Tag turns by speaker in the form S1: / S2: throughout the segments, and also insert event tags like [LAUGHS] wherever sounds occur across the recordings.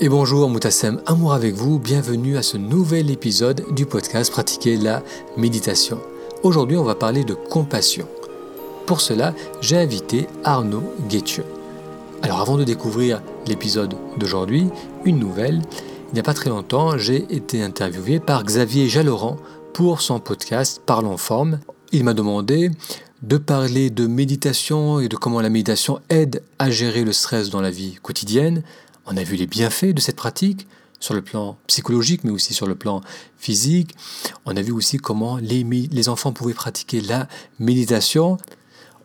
S1: Et bonjour Moutassem, amour avec vous, bienvenue à ce nouvel épisode du podcast Pratiquer la méditation. Aujourd'hui on va parler de compassion. Pour cela, j'ai invité Arnaud Guettieux. Alors avant de découvrir l'épisode d'aujourd'hui, une nouvelle, il n'y a pas très longtemps, j'ai été interviewé par Xavier Jalorand pour son podcast Parlons forme. Il m'a demandé de parler de méditation et de comment la méditation aide à gérer le stress dans la vie quotidienne, on a vu les bienfaits de cette pratique sur le plan psychologique, mais aussi sur le plan physique. On a vu aussi comment les, enfants pouvaient pratiquer la méditation.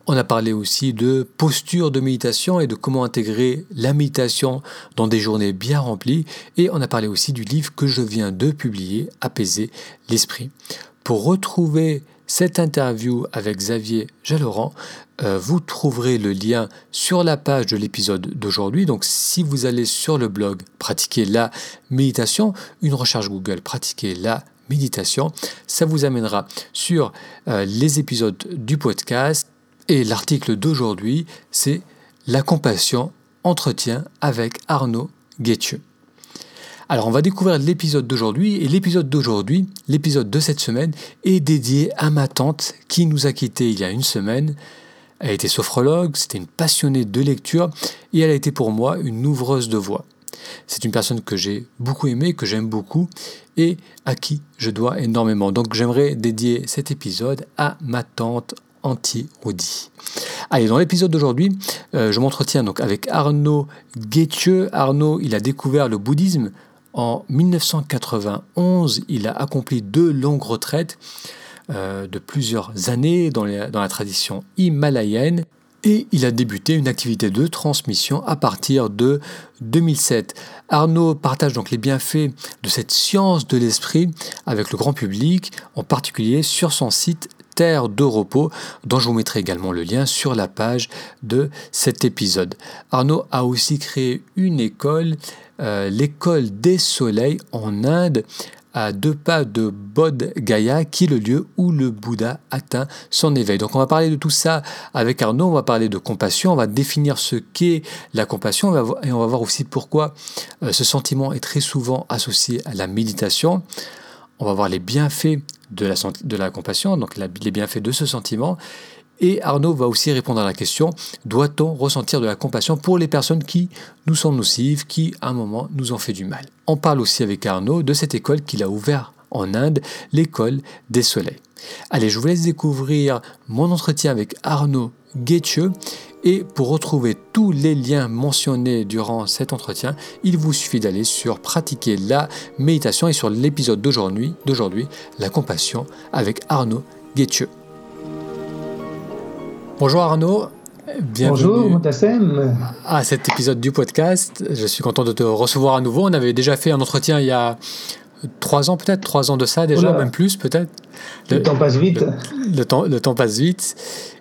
S1: On a parlé aussi de posture de méditation et de comment intégrer la méditation dans des journées bien remplies. Et on a parlé aussi du livre que je viens de publier, Apaiser l'esprit. Pour retrouver cette interview avec Xavier Jalorand, euh, vous trouverez le lien sur la page de l'épisode d'aujourd'hui. Donc si vous allez sur le blog Pratiquer la méditation, une recherche Google Pratiquer la méditation, ça vous amènera sur euh, les épisodes du podcast. Et l'article d'aujourd'hui, c'est La compassion, entretien avec Arnaud Guettieux. Alors on va découvrir l'épisode d'aujourd'hui et l'épisode d'aujourd'hui, l'épisode de cette semaine, est dédié à ma tante qui nous a quittés il y a une semaine. Elle était sophrologue, c'était une passionnée de lecture et elle a été pour moi une ouvreuse de voix. C'est une personne que j'ai beaucoup aimée, que j'aime beaucoup et à qui je dois énormément. Donc j'aimerais dédier cet épisode à ma tante anti-Rudy. Allez, dans l'épisode d'aujourd'hui, euh, je m'entretiens donc avec Arnaud Guettieux. Arnaud, il a découvert le bouddhisme en 1991, il a accompli deux longues retraites euh, de plusieurs années dans, dans la tradition himalayenne et il a débuté une activité de transmission à partir de 2007. Arnaud partage donc les bienfaits de cette science de l'esprit avec le grand public, en particulier sur son site De repos, dont je vous mettrai également le lien sur la page de cet épisode. Arnaud a aussi créé une école euh, l'école des soleils en Inde à deux pas de Bodh Gaya, qui est le lieu où le Bouddha atteint son éveil. Donc on va parler de tout ça avec Arnaud, on va parler de compassion, on va définir ce qu'est la compassion, et on va voir aussi pourquoi euh, ce sentiment est très souvent associé à la méditation. On va voir les bienfaits de la, de la compassion, donc les bienfaits de ce sentiment, et Arnaud va aussi répondre à la question, doit-on ressentir de la compassion pour les personnes qui nous sont nocives, qui à un moment nous ont fait du mal? On parle aussi avec Arnaud de cette école qu'il a ouverte en Inde, l'école des soleils. Allez, je vous laisse découvrir mon entretien avec Arnaud Et pour retrouver tous les liens mentionnés durant cet entretien, il vous suffit d'aller sur pratiquer la méditation et sur l'épisode d'aujourd'hui, d'aujourd'hui, la compassion avec Arnaud Guetcheux. Bonjour Arnaud.
S2: Bienvenue Bonjour Montassem.
S1: À cet épisode du podcast. Je suis content de te recevoir à nouveau. On avait déjà fait un entretien il y a trois ans peut-être, trois ans de ça déjà, même plus peut-être.
S2: Le, temps passe vite.
S1: Le, temps, le temps passe vite.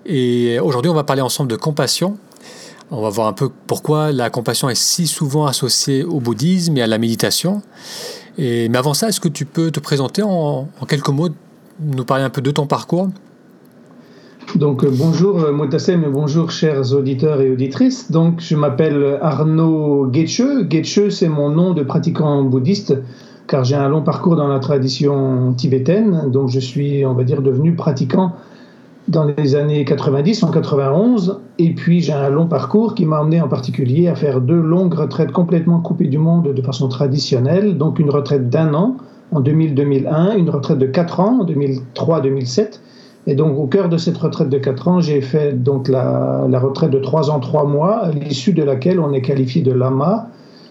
S1: Et aujourd'hui, on va parler ensemble de compassion. On va voir un peu pourquoi la compassion est si souvent associée au bouddhisme et à la méditation. Et, mais avant ça, est-ce que tu peux te présenter en, en quelques mots, nous parler un peu de ton parcours?
S2: Donc euh, bonjour euh, Moutassem et bonjour chers auditeurs et auditrices. Donc je m'appelle Arnaud Guetcheux. Guetcheux c'est mon nom de pratiquant bouddhiste car j'ai un long parcours dans la tradition tibétaine. Donc je suis on va dire devenu pratiquant dans les années 90 en 91 et puis j'ai un long parcours qui m'a amené en particulier à faire deux longues retraites complètement coupées du monde de façon traditionnelle. Donc une retraite d'un an en 2000-2001, une retraite de quatre ans en 2003-2007 et donc, au cœur de cette retraite de 4 ans, j'ai fait donc la, retraite de 3 ans, 3 mois, à l'issue de laquelle on est qualifié de lama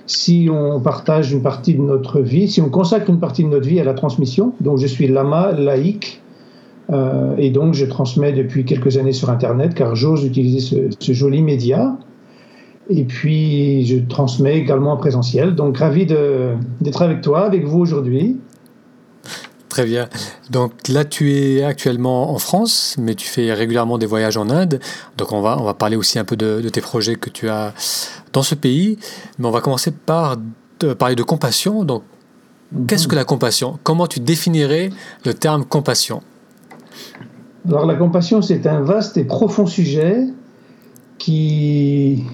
S2: si on partage une partie de notre vie, si on consacre une partie de notre vie à la transmission. Donc, je suis lama laïque. Euh, et donc, je transmets depuis quelques années sur Internet, car j'ose utiliser ce, joli média. Et puis, je transmets également en présentiel. Donc, ravi d'être avec toi, avec vous aujourd'hui.
S1: Très bien. Donc là, tu es actuellement en France, mais tu fais régulièrement des voyages en Inde. Donc on va, on va parler aussi un peu de, tes projets que tu as dans ce pays. Mais on va commencer par parler de compassion. Donc, qu'est-ce que la compassion? Comment tu définirais le terme compassion?
S2: Alors la compassion, c'est un vaste et profond sujet qui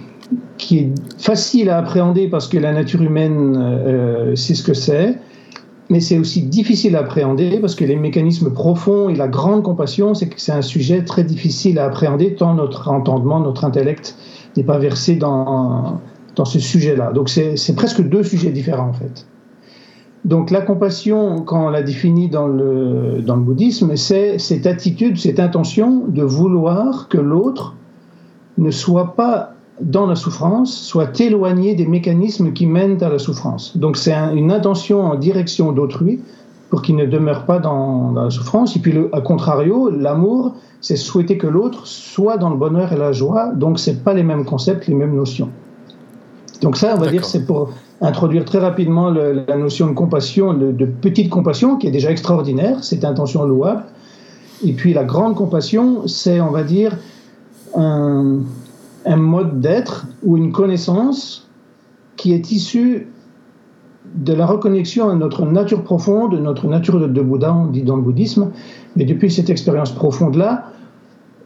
S2: qui est facile à appréhender parce que la nature humaine euh, c'est ce que c'est, mais c'est aussi difficile à appréhender parce que les mécanismes profonds et la grande compassion, c'est que c'est un sujet très difficile à appréhender tant notre entendement, notre intellect n'est pas versé dans, dans ce sujet-là. Donc c'est presque deux sujets différents en fait. Donc la compassion, quand on la définit dans le, dans le bouddhisme, c'est cette attitude, cette intention de vouloir que l'autre ne soit pas dans la souffrance, soit éloigné des mécanismes qui mènent à la souffrance. Donc c'est une intention en direction d'autrui pour qu'il ne demeure pas dans, la souffrance. Et puis, à contrario, l'amour, c'est souhaiter que l'autre soit dans le bonheur et la joie. Donc, c'est pas les mêmes concepts, les mêmes notions. Donc ça, on va dire, c'est pour introduire très rapidement la notion de compassion, de, de, petite compassion, qui est déjà extraordinaire, cette intention louable. Et puis la grande compassion, c'est, on va dire, un, un mode d'être ou une connaissance qui est issue de la reconnexion à notre nature profonde, notre nature de, Bouddha, on dit dans le bouddhisme. Mais depuis cette expérience profonde-là,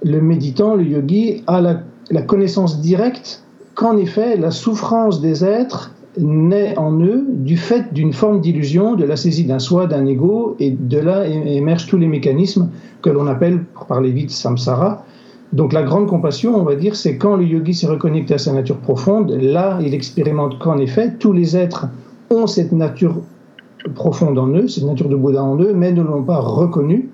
S2: le méditant, le yogi, a la, connaissance directe qu'en effet, la souffrance des êtres naît en eux du fait d'une forme d'illusion, de la saisie d'un soi, d'un ego, et de là émergent tous les mécanismes que l'on appelle, pour parler vite, samsara, donc la grande compassion, on va dire, c'est quand le yogi s'est reconnecté à sa nature profonde, là, il expérimente qu'en effet, tous les êtres ont cette nature profonde en eux, cette nature de Bouddha en eux, mais ne l'ont pas reconnue.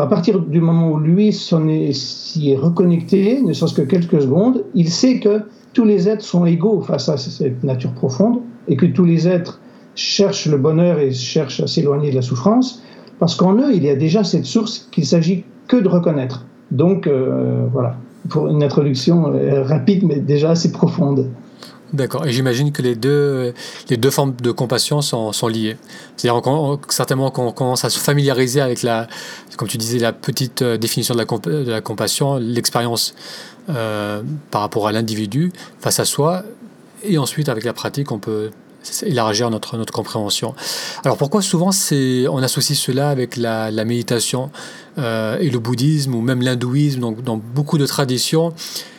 S2: À partir du moment où lui s'y est, reconnecté, ne serait-ce que quelques secondes, il sait que tous les êtres sont égaux face à cette nature profonde et que tous les êtres cherchent le bonheur et cherchent à s'éloigner de la souffrance, parce qu'en eux, il y a déjà cette source qu'il s'agit que de reconnaître. Donc euh, voilà, pour une introduction euh, rapide mais déjà assez profonde.
S1: D'accord. Et j'imagine que les deux, les deux formes de compassion sont, liées. C'est-à-dire certainement qu'on commence à se familiariser avec la, comme tu disais, la petite euh, définition de la, de la compassion, l'expérience par rapport à l'individu face à soi, et ensuite avec la pratique, on peut élargir notre, notre compréhension. Alors pourquoi souvent on associe cela avec la, méditation euh, et le bouddhisme ou même l'hindouisme, donc dans beaucoup de traditions,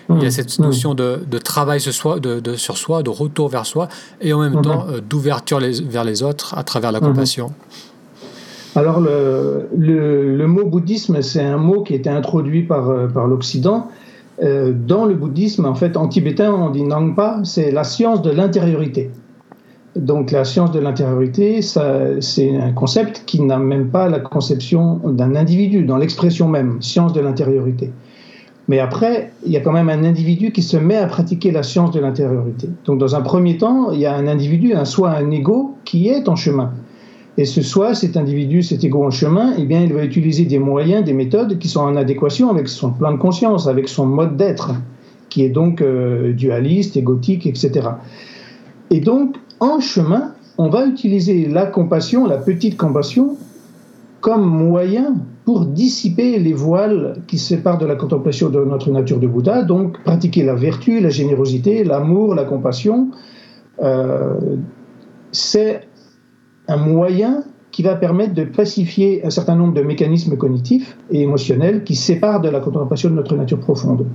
S1: il y a mmh, cette mmh. notion de, de travail sur soi, de, de, sur soi, de retour vers soi, et en même mmh. temps euh, d'ouverture vers les autres à travers la compassion.
S2: Alors le, le, le, mot bouddhisme, c'est un mot qui a été introduit par, euh, par l'Occident. dans le bouddhisme, en fait, en tibétain, on dit Nangpa, c'est la science de l'intériorité. Donc la science de l'intériorité, c'est un concept qui n'a même pas la conception d'un individu, dans l'expression même, science de l'intériorité. Mais après, il y a quand même un individu qui se met à pratiquer la science de l'intériorité. Donc dans un premier temps, il y a un individu, un soi, un ego qui est en chemin. Et ce soi, cet individu, cet ego en chemin, eh bien, il va utiliser des moyens, des méthodes qui sont en adéquation avec son plan de conscience, avec son mode d'être, qui est donc euh, dualiste, égotique, etc. Et donc, en chemin, on va utiliser la compassion, la petite compassion, comme moyen pour dissiper les voiles qui séparent de la contemplation de notre nature de Bouddha, donc pratiquer la vertu, la générosité, l'amour, la compassion. Euh, c'est un moyen qui va permettre de pacifier un certain nombre de mécanismes cognitifs et émotionnels qui séparent de la contemplation de notre nature profonde.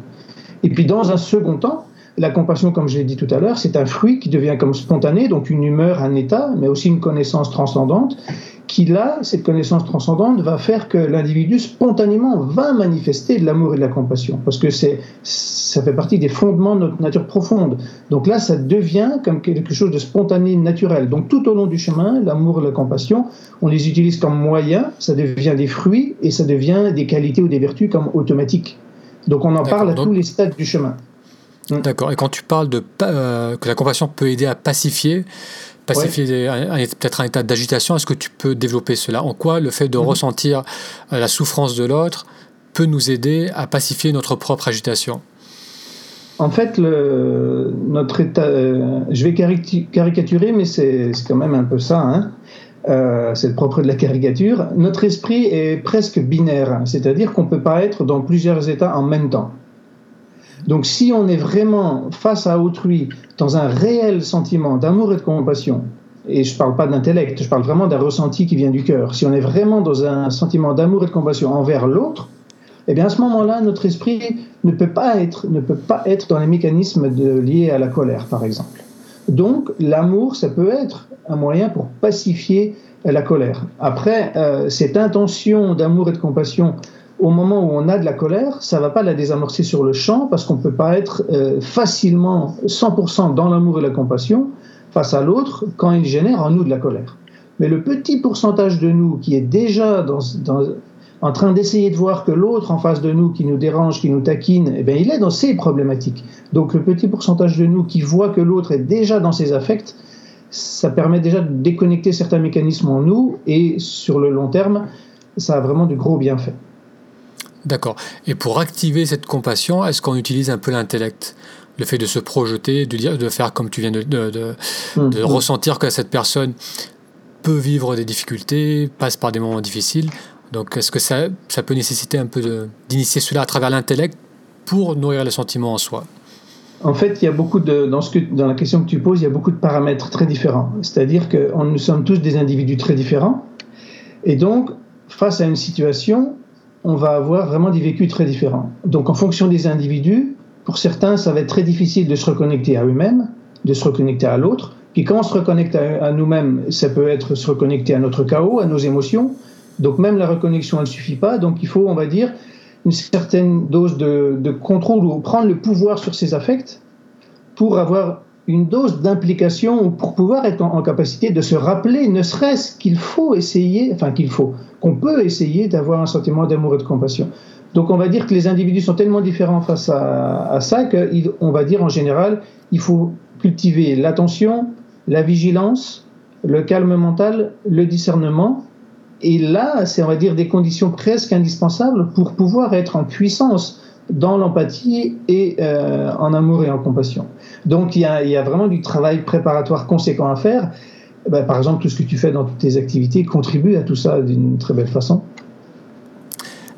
S2: Et puis dans un second temps, la compassion, comme je l'ai dit tout à l'heure, c'est un fruit qui devient comme spontané, donc une humeur, un état, mais aussi une connaissance transcendante, qui là, cette connaissance transcendante va faire que l'individu spontanément va manifester de l'amour et de la compassion, parce que c'est, ça fait partie des fondements de notre nature profonde. Donc là, ça devient comme quelque chose de spontané, naturel. Donc tout au long du chemin, l'amour et la compassion, on les utilise comme moyens, ça devient des fruits et ça devient des qualités ou des vertus comme automatiques. Donc on en parle à tous les stades du chemin.
S1: Mm. D'accord. Et quand tu parles de euh, que la compassion peut aider à pacifier, pacifier peut-être un état d'agitation, est-ce que tu peux développer cela En quoi? Le fait de mm-hmm. ressentir euh, la souffrance de l'autre peut nous aider à pacifier notre propre agitation?
S2: En fait, le, notre état, euh, je vais caricaturer, mais c'est quand même un peu ça. Hein. c'est le propre de la caricature. Notre esprit est presque binaire, c'est-à-dire qu'on ne peut pas être dans plusieurs états en même temps. Donc si on est vraiment face à autrui dans un réel sentiment d'amour et de compassion, et je ne parle pas d'intellect, je parle vraiment d'un ressenti qui vient du cœur, si on est vraiment dans un sentiment d'amour et de compassion envers l'autre, eh bien à ce moment-là, notre esprit ne peut pas être, ne peut pas être dans les mécanismes liés à la colère, par exemple. Donc l'amour, ça peut être un moyen pour pacifier la colère. Après, euh, cette intention d'amour et de compassion au moment où on a de la colère, ça ne va pas la désamorcer sur le champ parce qu'on ne peut pas être euh, facilement 100% dans l'amour et la compassion face à l'autre quand il génère en nous de la colère. Mais le petit pourcentage de nous qui est déjà en train d'essayer de voir que l'autre en face de nous qui nous dérange, qui nous taquine, eh bien, il est dans ses problématiques. Donc le petit pourcentage de nous qui voit que l'autre est déjà dans ses affects, ça permet déjà de déconnecter certains mécanismes en nous et sur le long terme, ça a vraiment du gros bienfait.
S1: D'accord. Et pour activer cette compassion, est-ce qu'on utilise un peu l'intellect? Le fait de se projeter, de, dire, de faire comme tu viens de, de, mmh, mmh. ressentir que cette personne peut vivre des difficultés, passe par des moments difficiles. Donc, est-ce que ça, ça peut nécessiter un peu d'initier cela à travers l'intellect pour nourrir les sentiments en soi?
S2: En fait, il y a beaucoup de, dans, ce que, dans la question que tu poses, il y a beaucoup de paramètres très différents. C'est-à-dire que nous sommes tous des individus très différents. Et donc, face à une situation, on va avoir vraiment des vécus très différents. Donc en fonction des individus, pour certains, ça va être très difficile de se reconnecter à eux-mêmes, de se reconnecter à l'autre. Puis quand on se reconnecte à, nous-mêmes, ça peut être se reconnecter à notre chaos, à nos émotions. Donc même la reconnexion, elle ne suffit pas. Donc il faut, on va dire, une certaine dose de, de contrôle ou prendre le pouvoir sur ses affects pour avoir une dose d'implication pour pouvoir être en, capacité de se rappeler, ne serait-ce qu'il faut essayer, enfin qu'il faut, qu'on peut essayer d'avoir un sentiment d'amour et de compassion. Donc on va dire que les individus sont tellement différents face à, ça qu'on va dire en général, il faut cultiver l'attention, la vigilance, le calme mental, le discernement. Et là, c'est on va dire des conditions presque indispensables pour pouvoir être en puissance dans l'empathie et euh, en amour et en compassion. Donc il y, a, vraiment du travail préparatoire conséquent à faire. Eh ben, par exemple, tout ce que tu fais dans toutes tes activités contribue à tout ça d'une très belle façon.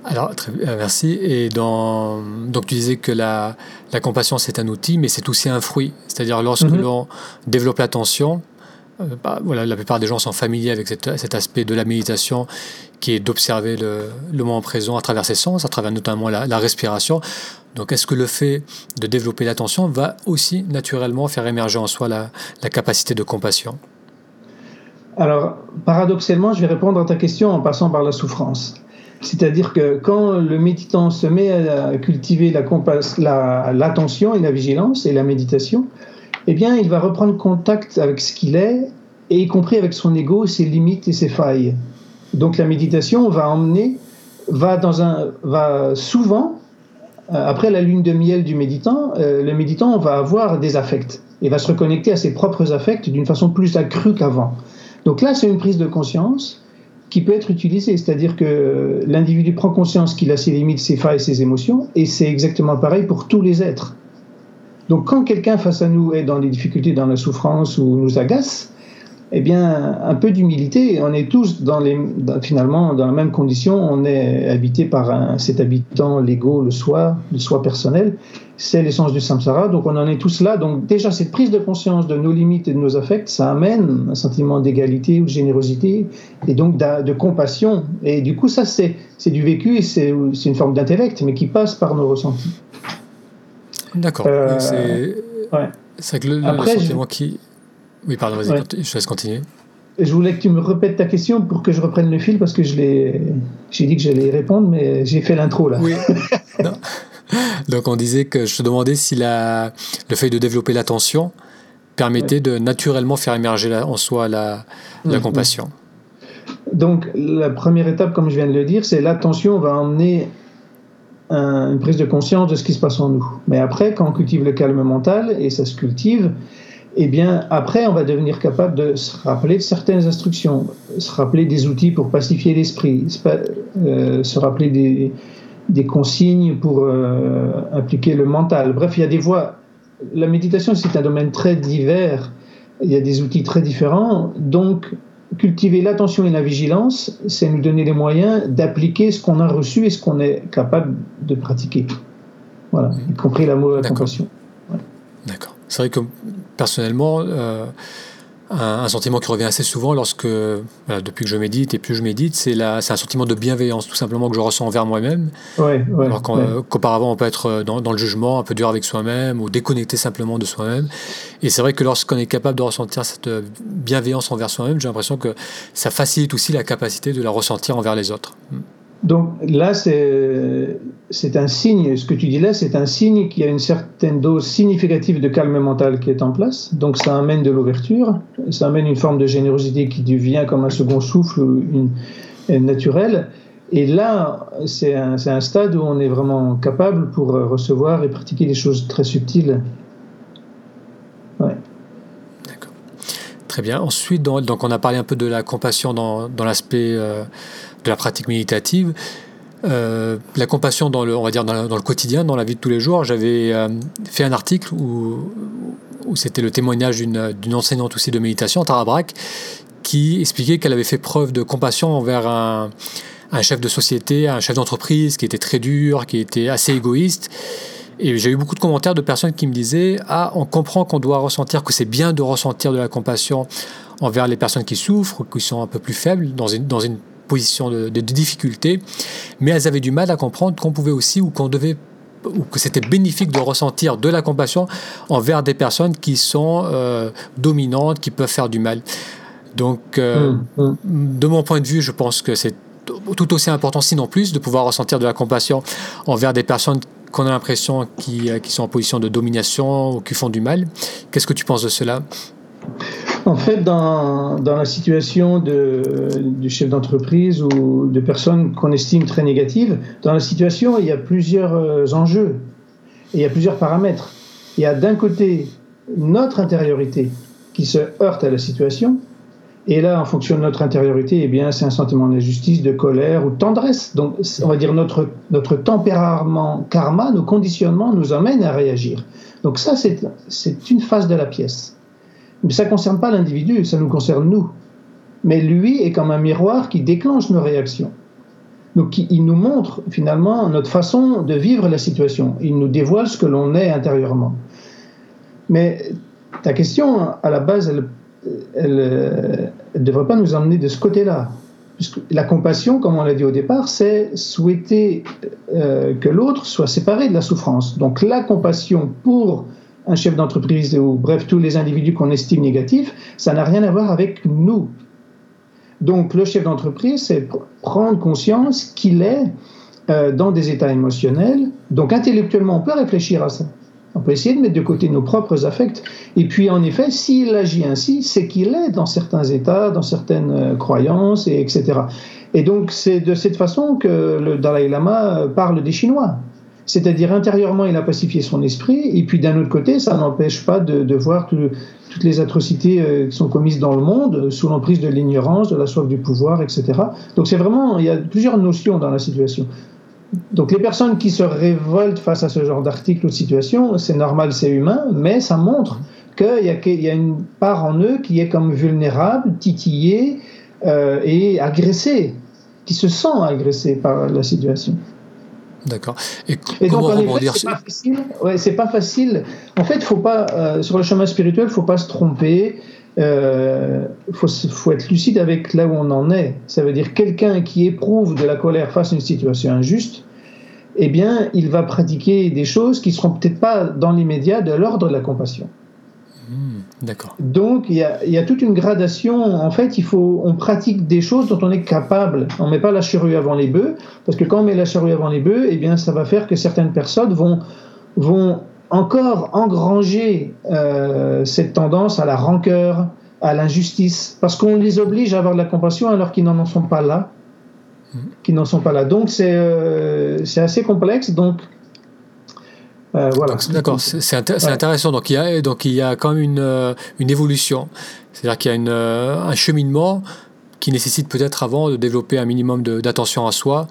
S1: Alors, très, euh, merci. Et dans, donc, tu disais que la, la compassion, c'est un outil, mais c'est aussi un fruit. C'est-à-dire, lorsque mm-hmm. l'on développe l'attention, euh, bah, voilà, la plupart des gens sont familiers avec cet aspect de la méditation qui est d'observer le, le, moment présent à travers ses sens, à travers notamment la, la respiration. Donc est-ce que le fait de développer l'attention va aussi naturellement faire émerger en soi la, capacité de compassion?
S2: Alors, paradoxalement, je vais répondre à ta question en passant par la souffrance. C'est-à-dire que quand le méditant se met à cultiver l'attention la, et la vigilance et la méditation, eh bien, il va reprendre contact avec ce qu'il est, et y compris avec son ego, ses limites et ses failles. Donc la méditation va emmener, va, dans un, va souvent après la lune de miel du méditant, euh, le méditant va avoir des affects et va se reconnecter à ses propres affects d'une façon plus accrue qu'avant. Donc là, c'est une prise de conscience qui peut être utilisée, c'est-à-dire que l'individu prend conscience qu'il a ses limites, ses failles, ses émotions, et c'est exactement pareil pour tous les êtres. Donc quand quelqu'un face à nous est dans les difficultés, dans la souffrance ou nous agace, eh bien, un peu d'humilité. On est tous dans les, finalement dans la même condition. On est habité par un, cet habitant, l'ego, le soi, le soi personnel. C'est l'essence du samsara. Donc, on en est tous là. Donc, déjà, cette prise de conscience de nos limites et de nos affects, ça amène un sentiment d'égalité ou de générosité et donc de, compassion. Et du coup, ça, c'est du vécu et c'est une forme d'intellect, mais qui passe par nos ressentis.
S1: D'accord. Euh, c'est que le, le sentiment qui oui, pardon, vas-y, je laisse continuer.
S2: Je voulais que tu me répètes ta question pour que je reprenne le fil parce que je j'ai dit que j'allais y répondre, mais j'ai fait l'intro là. Oui. [LAUGHS]
S1: Donc on disait que je te demandais si la, le fait de développer l'attention permettait de naturellement faire émerger en soi la, la mm, compassion.
S2: Donc la première étape, comme je viens de le dire, c'est l'attention va emmener une prise de conscience de ce qui se passe en nous. Mais après, quand on cultive le calme mental, et ça se cultive, eh bien, après, on va devenir capable de se rappeler de certaines instructions, se rappeler des outils pour pacifier l'esprit, euh, se rappeler des, des consignes pour euh, appliquer le mental. Bref, il y a des voies. La méditation, c'est un domaine très divers. Il y a des outils très différents. Donc, cultiver l'attention et la vigilance, c'est nous donner les moyens d'appliquer ce qu'on a reçu et ce qu'on est capable de pratiquer. Voilà, y compris l'amour et la compassion.
S1: C'est vrai que personnellement, euh, un, sentiment qui revient assez souvent lorsque, depuis que je médite et plus je médite, c'est un sentiment de bienveillance, tout simplement, que je ressens envers moi-même.
S2: Ouais,
S1: alors qu'auparavant, on peut être dans, dans, le jugement, un peu dur avec soi-même, ou déconnecté simplement de soi-même. Et c'est vrai que lorsqu'on est capable de ressentir cette bienveillance envers soi-même, j'ai l'impression que ça facilite aussi la capacité de la ressentir envers les autres.
S2: Donc là, c'est un signe, ce que tu dis là, c'est un signe qu'il y a une certaine dose significative de calme mental qui est en place. Donc ça amène de l'ouverture, ça amène une forme de générosité qui devient comme un second souffle naturel. Et là, c'est un, un, stade où on est vraiment capable pour recevoir et pratiquer des choses très subtiles.
S1: Ouais. D'accord. Très bien. Ensuite, donc on a parlé un peu de la compassion dans, l'aspect euh, de la pratique méditative. Euh, la compassion dans le, on va dire dans, le quotidien, dans la vie de tous les jours. J'avais euh, fait un article où, où c'était le témoignage d'une enseignante aussi de méditation, Tara Brack, qui expliquait qu'elle avait fait preuve de compassion envers un, un chef de société, un chef d'entreprise qui était très dur, qui était assez égoïste. Et j'ai eu beaucoup de commentaires de personnes qui me disaient Ah, on comprend qu'on doit ressentir, que c'est bien de ressentir de la compassion envers les personnes qui souffrent, qui sont un peu plus faibles, dans une, dans une position de, difficulté, mais elles avaient du mal à comprendre qu'on pouvait aussi ou qu'on devait ou que c'était bénéfique de ressentir de la compassion envers des personnes qui sont euh, dominantes, qui peuvent faire du mal. Donc, euh, mmh, mmh. de mon point de vue, je pense que c'est tout aussi important, sinon plus, de pouvoir ressentir de la compassion envers des personnes qu'on a l'impression qui, euh, qui sont en position de domination ou qui font du mal. Qu'est-ce que tu penses de cela?
S2: En fait, dans, dans la situation de, du chef d'entreprise ou de personnes qu'on estime très négatives, dans la situation, il y a plusieurs euh, enjeux et il y a plusieurs paramètres. Il y a d'un côté notre intériorité qui se heurte à la situation, et là, en fonction de notre intériorité, eh bien, c'est un sentiment d'injustice, de colère ou de tendresse. Donc, on va dire notre, notre tempérament karma, nos conditionnements nous amènent à réagir. Donc ça, c'est une phase de la pièce. Mais ça ne concerne pas l'individu, ça nous concerne nous. Mais lui est comme un miroir qui déclenche nos réactions. Donc il nous montre finalement notre façon de vivre la situation. Il nous dévoile ce que l'on est intérieurement. Mais ta question, à la base, elle ne devrait pas nous emmener de ce côté-là. La compassion, comme on l'a dit au départ, c'est souhaiter euh, que l'autre soit séparé de la souffrance. Donc la compassion pour un chef d'entreprise ou bref tous les individus qu'on estime négatifs, ça n'a rien à voir avec nous. Donc le chef d'entreprise, c'est prendre conscience qu'il est euh, dans des états émotionnels. Donc intellectuellement, on peut réfléchir à ça. On peut essayer de mettre de côté nos propres affects. Et puis en effet, s'il agit ainsi, c'est qu'il est dans certains états, dans certaines euh, croyances, et etc. Et donc c'est de cette façon que le Dalai Lama parle des Chinois. C'est-à-dire intérieurement, il a pacifié son esprit, et puis d'un autre côté, ça n'empêche pas de, voir toutes les atrocités euh, qui sont commises dans le monde sous l'emprise de l'ignorance, de la soif du pouvoir, etc. Donc c'est vraiment, il y a plusieurs notions dans la situation. Donc les personnes qui se révoltent face à ce genre d'article ou de situation, c'est normal, c'est humain, mais ça montre qu'il y, a une part en eux qui est comme vulnérable, titillée euh, et agressée, qui se sent agressée par la situation.
S1: D'accord.
S2: Et, comment donc, rebondir C'est pas facile. Ouais, c'est pas facile. En fait, faut pas euh, sur le chemin spirituel, faut pas se tromper. Il euh, faut, faut, être lucide avec là où on en est. Ça veut dire quelqu'un qui éprouve de la colère face à une situation injuste, eh bien, il va pratiquer des choses qui seront peut-être pas dans l'immédiat de l'ordre de la compassion.
S1: D'accord.
S2: Donc il y, a, toute une gradation. En fait, il faut, on pratique des choses dont on est capable. On met pas la charrue avant les bœufs, parce que quand on met la charrue avant les bœufs, eh bien, ça va faire que certaines personnes vont, vont encore engranger euh, cette tendance à la rancœur, à l'injustice, parce qu'on les oblige à avoir de la compassion alors qu'ils n'en sont pas là, mmh. qu'ils n'en sont pas là. Donc c'est euh, assez complexe. Donc
S1: euh, d'accord, c'est intéressant. Donc il, y a, donc il y a quand même une, euh, une évolution. C'est-à-dire qu'il y a une, un cheminement qui nécessite peut-être avant de développer un minimum d'attention à soi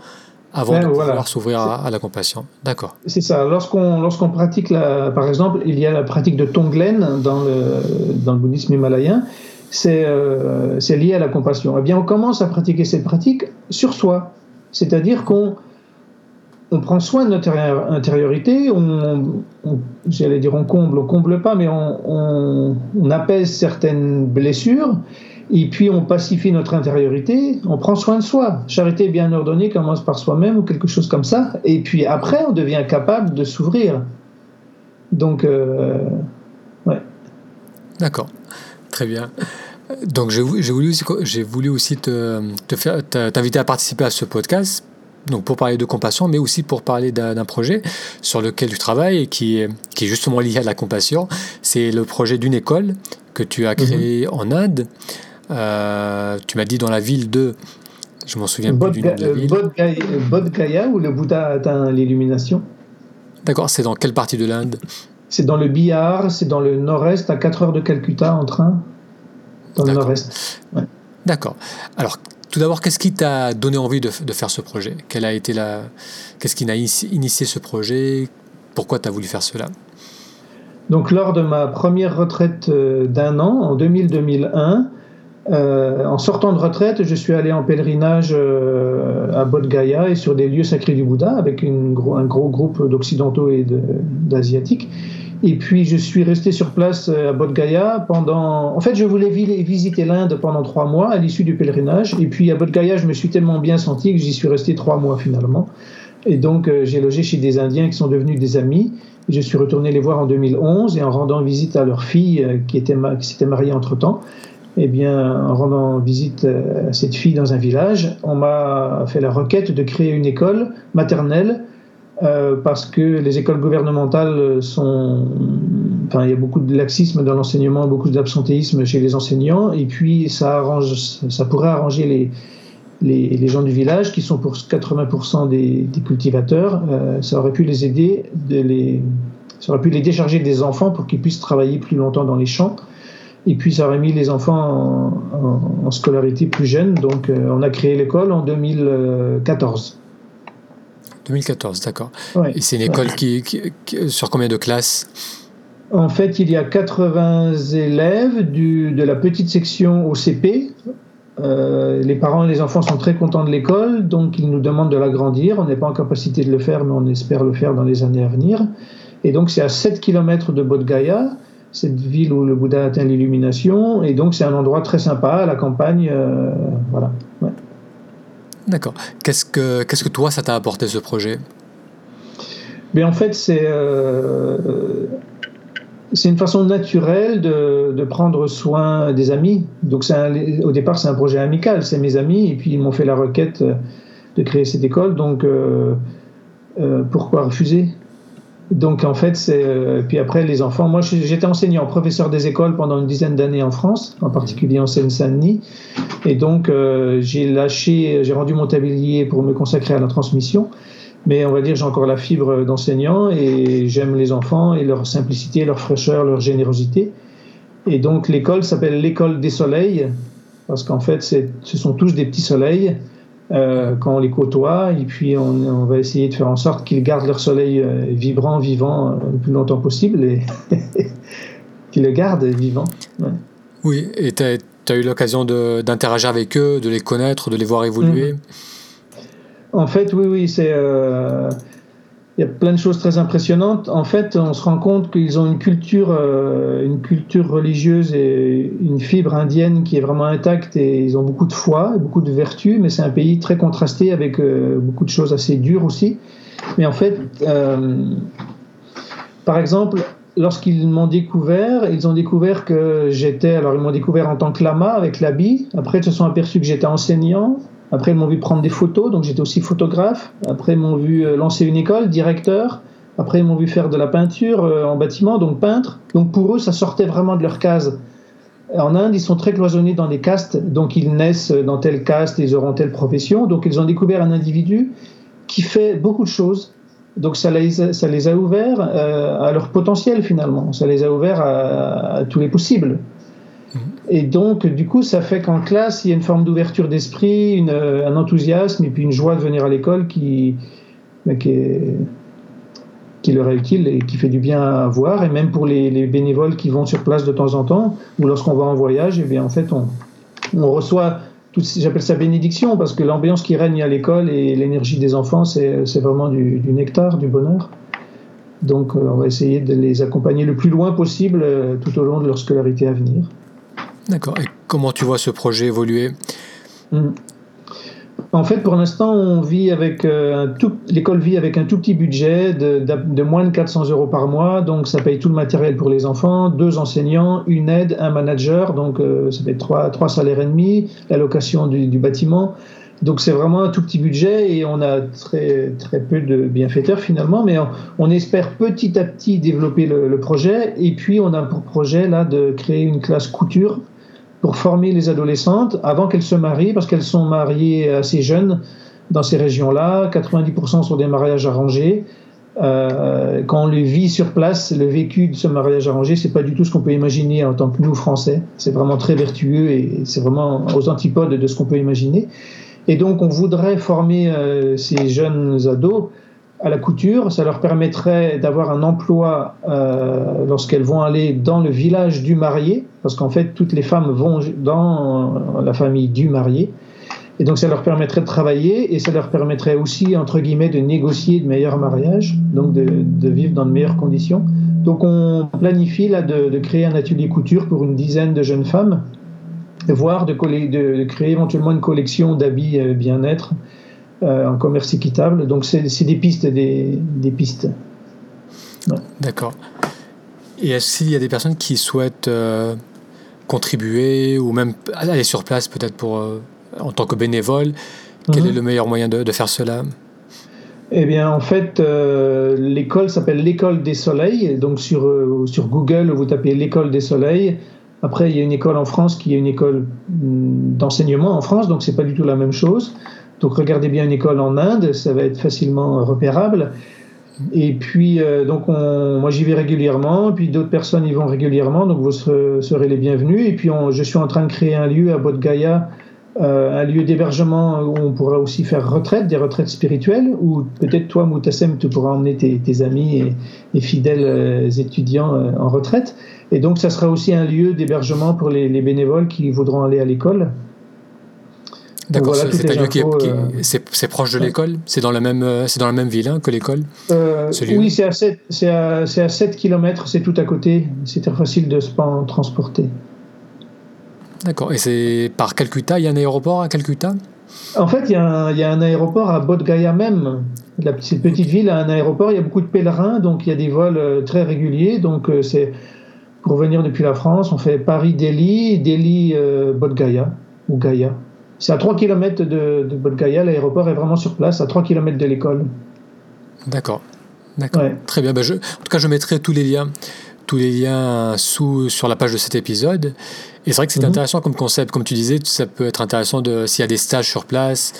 S1: avant de pouvoir s'ouvrir à, la compassion. D'accord.
S2: C'est ça. Lorsqu'on lorsqu'on pratique, la, par exemple, il y a la pratique de Tonglen dans le, dans le bouddhisme himalayen, c'est c'est lié à la compassion. Eh bien, on commence à pratiquer cette pratique sur soi. C'est-à-dire qu'on on prend soin de notre intériorité, on, j'allais dire on comble, on comble pas, mais on, apaise certaines blessures, et puis on pacifie notre intériorité, on prend soin de soi. Charité bien ordonnée commence par soi-même ou quelque chose comme ça, et puis après on devient capable de s'ouvrir. Donc, euh, ouais.
S1: D'accord, très bien. Donc j'ai voulu aussi, j'ai voulu aussi te, te faire t'inviter à participer à ce podcast donc pour parler de compassion, mais aussi pour parler d'un projet sur lequel tu travailles et qui est, qui est justement lié à la compassion. C'est le projet d'une école que tu as créé mhm. en Inde. Euh, tu m'as dit dans la ville de... Je m'en souviens plus du nom de la ville.
S2: Bodh Gaya, où le Bouddha atteint l'illumination?
S1: D'accord, c'est dans quelle partie de l'Inde?
S2: C'est dans le Bihar, c'est dans le nord-est, à 4 heures de Calcutta en train. Dans le nord-est.
S1: D'accord. Alors, tout d'abord, qu'est-ce qui t'a donné envie de, faire ce projet? Quelle a été la, Qu'est-ce qui a initié ce projet? Pourquoi tu as voulu faire cela?
S2: Donc, lors de ma première retraite euh, d'un an, en 2000-2001, euh, en sortant de retraite, je suis allé en pèlerinage euh, à Bodh Gaya et sur des lieux sacrés du Bouddha avec un gros groupe d'occidentaux et d'asiatiques. Et puis je suis resté sur place euh, à Bodh Gaya pendant. En fait, je voulais visiter l'Inde pendant trois mois à l'issue du pèlerinage. Et puis à Bodh Gaya, je me suis tellement bien senti que j'y suis resté trois mois finalement. Et donc j'ai logé chez des Indiens qui sont devenus des amis. Je suis retourné les voir en 2011 et en rendant visite à leur fille qui s'était mariée entre temps. Eh bien, en rendant visite à cette fille dans un village, on m'a fait la requête de créer une école maternelle euh, parce que les écoles gouvernementales sont. Enfin, il y a beaucoup de laxisme dans l'enseignement, beaucoup d'absentéisme chez les enseignants, et puis ça, arrange, ça pourrait arranger les, les, gens du village, qui sont pour 80% des, des cultivateurs. Euh, ça aurait pu les aider, ça aurait pu les décharger des enfants pour qu'ils puissent travailler plus longtemps dans les champs. Et puis ça aurait mis les enfants en, en, scolarité plus jeune. Donc euh, on a créé l'école en 2014.
S1: 2014, d'accord. Et c'est une école qui, sur combien de classes?
S2: En fait, il y a 80 élèves du, de la petite section au CP. Euh, les parents et les enfants sont très contents de l'école, donc ils nous demandent de l'agrandir. On n'est pas en capacité de le faire, mais on espère le faire dans les années à venir. Et donc c'est à 7 km de Bodh Gaya, cette ville où le Bouddha atteint l'illumination. Et donc c'est un endroit très sympa, à la campagne. Euh, voilà.
S1: D'accord. Qu'est-ce que, qu'est-ce que toi, ça t'a apporté ce projet?
S2: Mais En fait, c'est, euh, c'est une façon naturelle de, de, prendre soin des amis. Donc, c'est au départ, c'est un projet amical. C'est mes amis, et puis ils m'ont fait la requête de créer cette école. Donc, euh, euh, pourquoi refuser? Donc en fait, c'est euh, puis après les enfants. Moi, j'étais enseignant, professeur des écoles pendant une dizaine d'années en France, en particulier en Seine-Saint-Denis, et donc euh, j'ai lâché, j'ai rendu mon tablier pour me consacrer à la transmission. Mais on va dire j'ai encore la fibre d'enseignant et j'aime les enfants et leur simplicité, leur fraîcheur, leur générosité. Et donc l'école s'appelle l'école des soleils parce qu'en fait ce sont tous des petits soleils euh, quand on les côtoie, et puis on, va essayer de faire en sorte qu'ils gardent leur soleil euh, vibrant, vivant euh, le plus longtemps possible, et [LAUGHS] qu'ils le gardent vivant.
S1: Oui, et tu as, eu l'occasion d'interagir avec eux, de les connaître, de les voir évoluer? Mhm.
S2: En fait, oui, oui, c'est il y a plein de choses très impressionnantes. En fait, on se rend compte qu'ils ont une culture, euh, une culture religieuse et une fibre indienne qui est vraiment intacte et ils ont beaucoup de foi, beaucoup de vertus, mais c'est un pays très contrasté avec euh, beaucoup de choses assez dures aussi. Mais en fait, euh, par exemple, lorsqu'ils m'ont découvert, ils ont découvert que j'étais, alors ils m'ont découvert en tant que lama avec l'habit, après ils se sont aperçus que j'étais enseignant, après, ils m'ont vu prendre des photos, donc j'étais aussi photographe. Après, ils m'ont vu euh, lancer une école, directeur. Après, ils m'ont vu faire de la peinture euh, en bâtiment, donc peintre. Donc pour eux, ça sortait vraiment de leur case. En Inde, ils sont très cloisonnés dans des castes, donc ils naissent dans telle caste, ils auront telle profession. Donc ils ont découvert un individu qui fait beaucoup de choses. Donc ça les, ça les a ouverts euh, à leur potentiel finalement. Ça les a ouverts à tous les possibles. Et donc, du coup, ça fait qu'en classe, il y a une forme d'ouverture d'esprit, euh, un enthousiasme et puis une joie de venir à l'école qui, bah, qui, leur est utile et qui fait du bien à voir. Et même pour les, bénévoles qui vont sur place de temps en temps, ou lorsqu'on va en voyage, et eh bien, en fait, on, reçoit j'appelle ça bénédiction parce que l'ambiance qui règne à l'école et l'énergie des enfants, c'est vraiment du, du, nectar, du bonheur. Donc, on va essayer de les accompagner le plus loin possible tout au long de leur scolarité à venir.
S1: D'accord. Et comment tu vois ce projet évoluer?
S2: Hmm. En fait, pour l'instant, on vit avec euh, l'école vit avec un tout petit budget de, moins de 400 euros par mois. Donc, ça paye tout le matériel pour les enfants, deux enseignants, une aide, un manager. Donc, euh, ça fait trois, trois salaires et demi, la location du, bâtiment. Donc, c'est vraiment un tout petit budget et on a très, très peu de bienfaiteurs finalement. Mais on, espère petit à petit développer le, le, projet. Et puis, on a pour projet là de créer une classe couture pour former les adolescentes avant qu'elles se marient, parce qu'elles sont mariées assez jeunes dans ces régions-là. 90% sont des mariages arrangés. Euh, quand on le vit sur place, le vécu de ce mariage arrangé, c'est pas du tout ce qu'on peut imaginer en tant que nous Français. C'est vraiment très vertueux et c'est vraiment aux antipodes de ce qu'on peut imaginer. Et donc, on voudrait former euh, ces jeunes ados à la couture. Ça leur permettrait d'avoir un emploi euh, lorsqu'elles vont aller dans le village du marié, parce qu'en fait, toutes les femmes vont dans la famille du marié. Et donc, ça leur permettrait de travailler et ça leur permettrait aussi, entre guillemets, de négocier de meilleurs mariages, donc de, vivre dans de meilleures conditions. Donc, on planifie là de, de, créer un atelier couture pour une dizaine de jeunes femmes, voire de, de créer éventuellement une collection d'habits euh, bien-être euh, en commerce équitable. Donc c'est des pistes, des, des pistes.
S1: D'accord. Et qu'il y a des personnes qui souhaitent euh, contribuer ou même aller sur place peut-être pour euh, en tant que bénévole Quel est mhm. le meilleur moyen de, de faire cela?
S2: Eh bien, en fait, l'école s'appelle l'école des soleils. Donc, sur, sur Google, vous tapez l'école des soleils. Après, il y a une école en France qui est une école mm, d'enseignement en France, donc c'est pas du tout la même chose. Donc regardez bien une école en Inde, ça va être facilement repérable. Et puis, euh, donc, moi j'y vais régulièrement, puis d'autres personnes y vont régulièrement, donc vous serez, les bienvenus. Et puis, je suis en train de créer un lieu à Bodh euh, un lieu d'hébergement où on pourra aussi faire retraite, des retraites spirituelles, ou peut-être toi, Moutassem, tu pourras emmener tes, amis et, fidèles euh, étudiants en retraite. Et donc, ça sera aussi un lieu d'hébergement pour les bénévoles qui voudront aller à l'école.
S1: D'accord, c'est un lieu qui est, euh, proche de l'école? C'est dans, la même, euh, dans la même ville hein, que l'école?
S2: Euh, Oui, c'est à 7, à, à 7 km, c'est tout à côté. C'est très facile de se transporter.
S1: D'accord, et c'est par Calcutta? Il y a un aéroport à Calcutta?
S2: En fait, il y, a un, il y, a un aéroport à Bodh Gaya même. La, cette petite ville a un aéroport, il y a beaucoup de pèlerins, donc il y a des vols très réguliers. Donc c'est pour venir depuis la France, on fait Paris-Delhi, Delhi-Bodh Gaya, ou Gaya. C'est à 3 km de, de Bodgaya, l'aéroport est vraiment sur place, à 3 km de l'école.
S1: D'accord. D'accord. Très bien. Ben, je, en tout cas, je mettrai tous les liens, tous les liens sous, sur la page de cet épisode. Et c'est vrai que c'est mhm. intéressant comme concept. Comme tu disais, ça peut être intéressant de, s'il y a des stages sur place,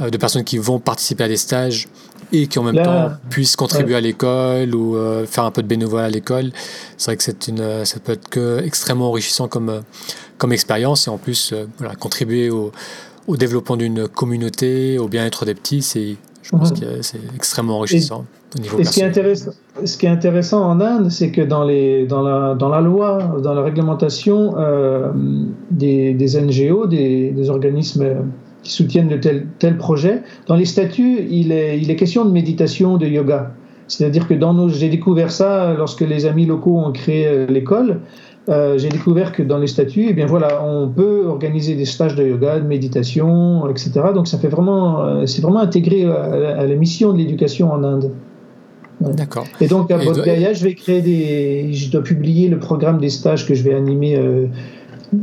S1: euh, de personnes qui vont participer à des stages et qui en même temps puissent contribuer à l'école ou euh, faire un peu de bénévolat à l'école. C'est vrai que c'est une, euh, ça peut être que extrêmement enrichissant comme, comme expérience et en plus voilà, contribuer au, au développement d'une communauté, au bien-être des petits, c'est, je pense que c'est extrêmement enrichissant.
S2: au niveau et ce, qui est intéressant, ce qui est intéressant en Inde, c'est que dans, les, dans, la, dans la loi, dans la réglementation euh, des, des, NGO, des, des, organismes qui soutiennent de tels tel projets, dans les statuts, il est, il est question de méditation, de yoga. C'est-à-dire que dans nos, j'ai découvert ça lorsque les amis locaux ont créé euh, l'école. Euh, j'ai découvert que dans les statuts, eh bien voilà, on peut organiser des stages de yoga, de méditation, etc. Donc ça fait vraiment, euh, c'est vraiment intégré à, la mission de l'éducation en Inde.
S1: D'accord.
S2: Et donc à Bodh Gaya, je vais créer des, je dois publier le programme des stages que je vais animer euh,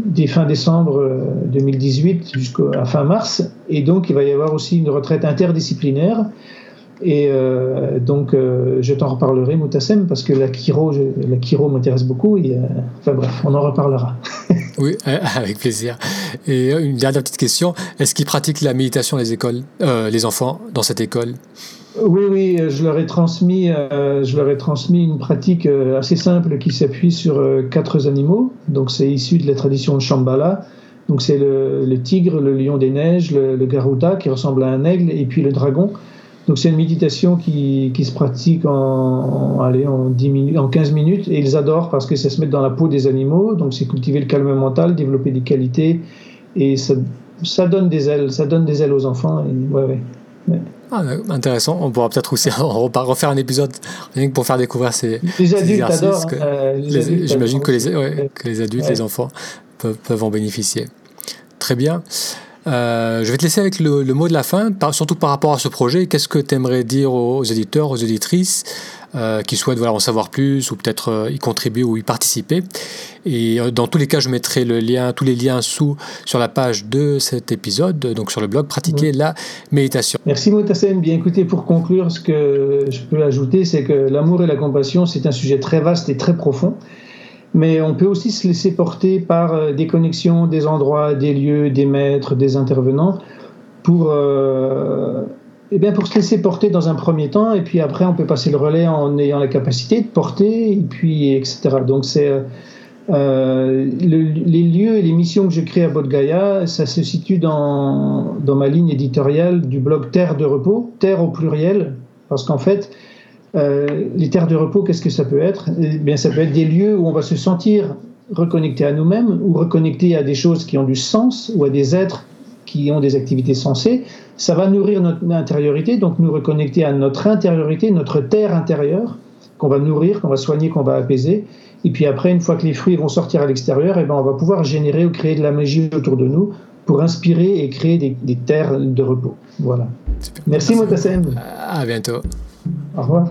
S2: dès fin décembre 2018 jusqu'à fin mars. Et donc il va y avoir aussi une retraite interdisciplinaire et euh, donc, euh, je t'en reparlerai, Moutassem, parce que la Kiro, la m'intéresse beaucoup. Et, euh, enfin bref, on en reparlera. [LAUGHS]
S1: oui, [LAUGHS] avec plaisir. Et une dernière petite question est-ce qu'ils pratiquent la méditation les écoles, les enfants dans cette école?
S2: Oui, oui, je leur ai transmis, je leur ai transmis une pratique assez simple qui s'appuie sur quatre animaux. Donc, c'est issu de la tradition Shambhala. Donc, c'est le, tigre, le lion des neiges, le, le garuda qui ressemble à un aigle, et puis le dragon. Donc c'est une méditation qui, qui, se pratique en, allez, en, 10 minutes, en 15 minutes et ils adorent parce que ça se met dans la peau des animaux. Donc c'est cultiver le calme mental, développer des qualités et ça, donne des ailes, ça donne des ailes aux enfants. Ouais, ouais.
S1: Ah, intéressant. On pourra peut-être aussi [LAUGHS] refaire un épisode pour faire découvrir ces,
S2: les adultes adorent,
S1: J'imagine que, les, que les adultes, les enfants peuvent, peuvent en bénéficier. Très bien. Euh, je vais te laisser avec le, mot de la fin, surtout par rapport à ce projet. Qu'est-ce que tu aimerais dire aux, éditeurs, aux éditrices euh, qui souhaitent voilà, en savoir plus ou peut-être euh, y contribuer ou y participer Et dans tous les cas, je mettrai le lien, tous les liens sous sur la page de cet épisode, donc sur le blog Pratiquer la méditation.
S2: Merci Moutassem. Bien écoutez, pour conclure, ce que je peux ajouter, c'est que l'amour et la compassion, c'est un sujet très vaste et très profond mais on peut aussi se laisser porter par euh, des connexions, des endroits, des lieux, des maîtres, des intervenants, pour, euh, eh bien pour se laisser porter dans un premier temps, et puis après on peut passer le relais en ayant la capacité de porter, et puis etc. Donc c'est euh, les lieux et les missions que je crée à Bodh ça se situe dans, dans ma ligne éditoriale du blog Terre de repos, Terre au pluriel, parce qu'en fait, euh, les terres de repos, qu'est-ce que ça peut être? Eh bien, Ça peut être des lieux où on va se sentir reconnecté à nous-mêmes ou reconnecté à des choses qui ont du sens ou à des êtres qui ont des activités sensées. Ça va nourrir notre intériorité, donc nous reconnecter à notre intériorité, notre terre intérieure, qu'on va nourrir, qu'on va soigner, qu'on va apaiser. Et puis après, une fois que les fruits vont sortir à l'extérieur, eh ben, on va pouvoir générer ou créer de la magie autour de nous pour inspirer et créer des, terres de repos. Voilà. Merci, Motassem.
S1: À bientôt.
S2: Au revoir.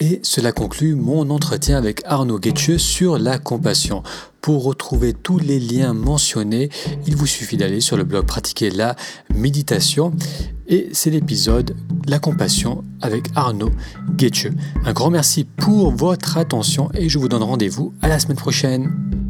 S1: Et cela conclut mon entretien avec Arnaud Guetcheux sur la compassion. Pour retrouver tous les liens mentionnés, il vous suffit d'aller sur le blog Pratiquer la méditation. Et c'est l'épisode La compassion avec Arnaud Guetcheux. Un grand merci pour votre attention et je vous donne rendez-vous à la semaine prochaine.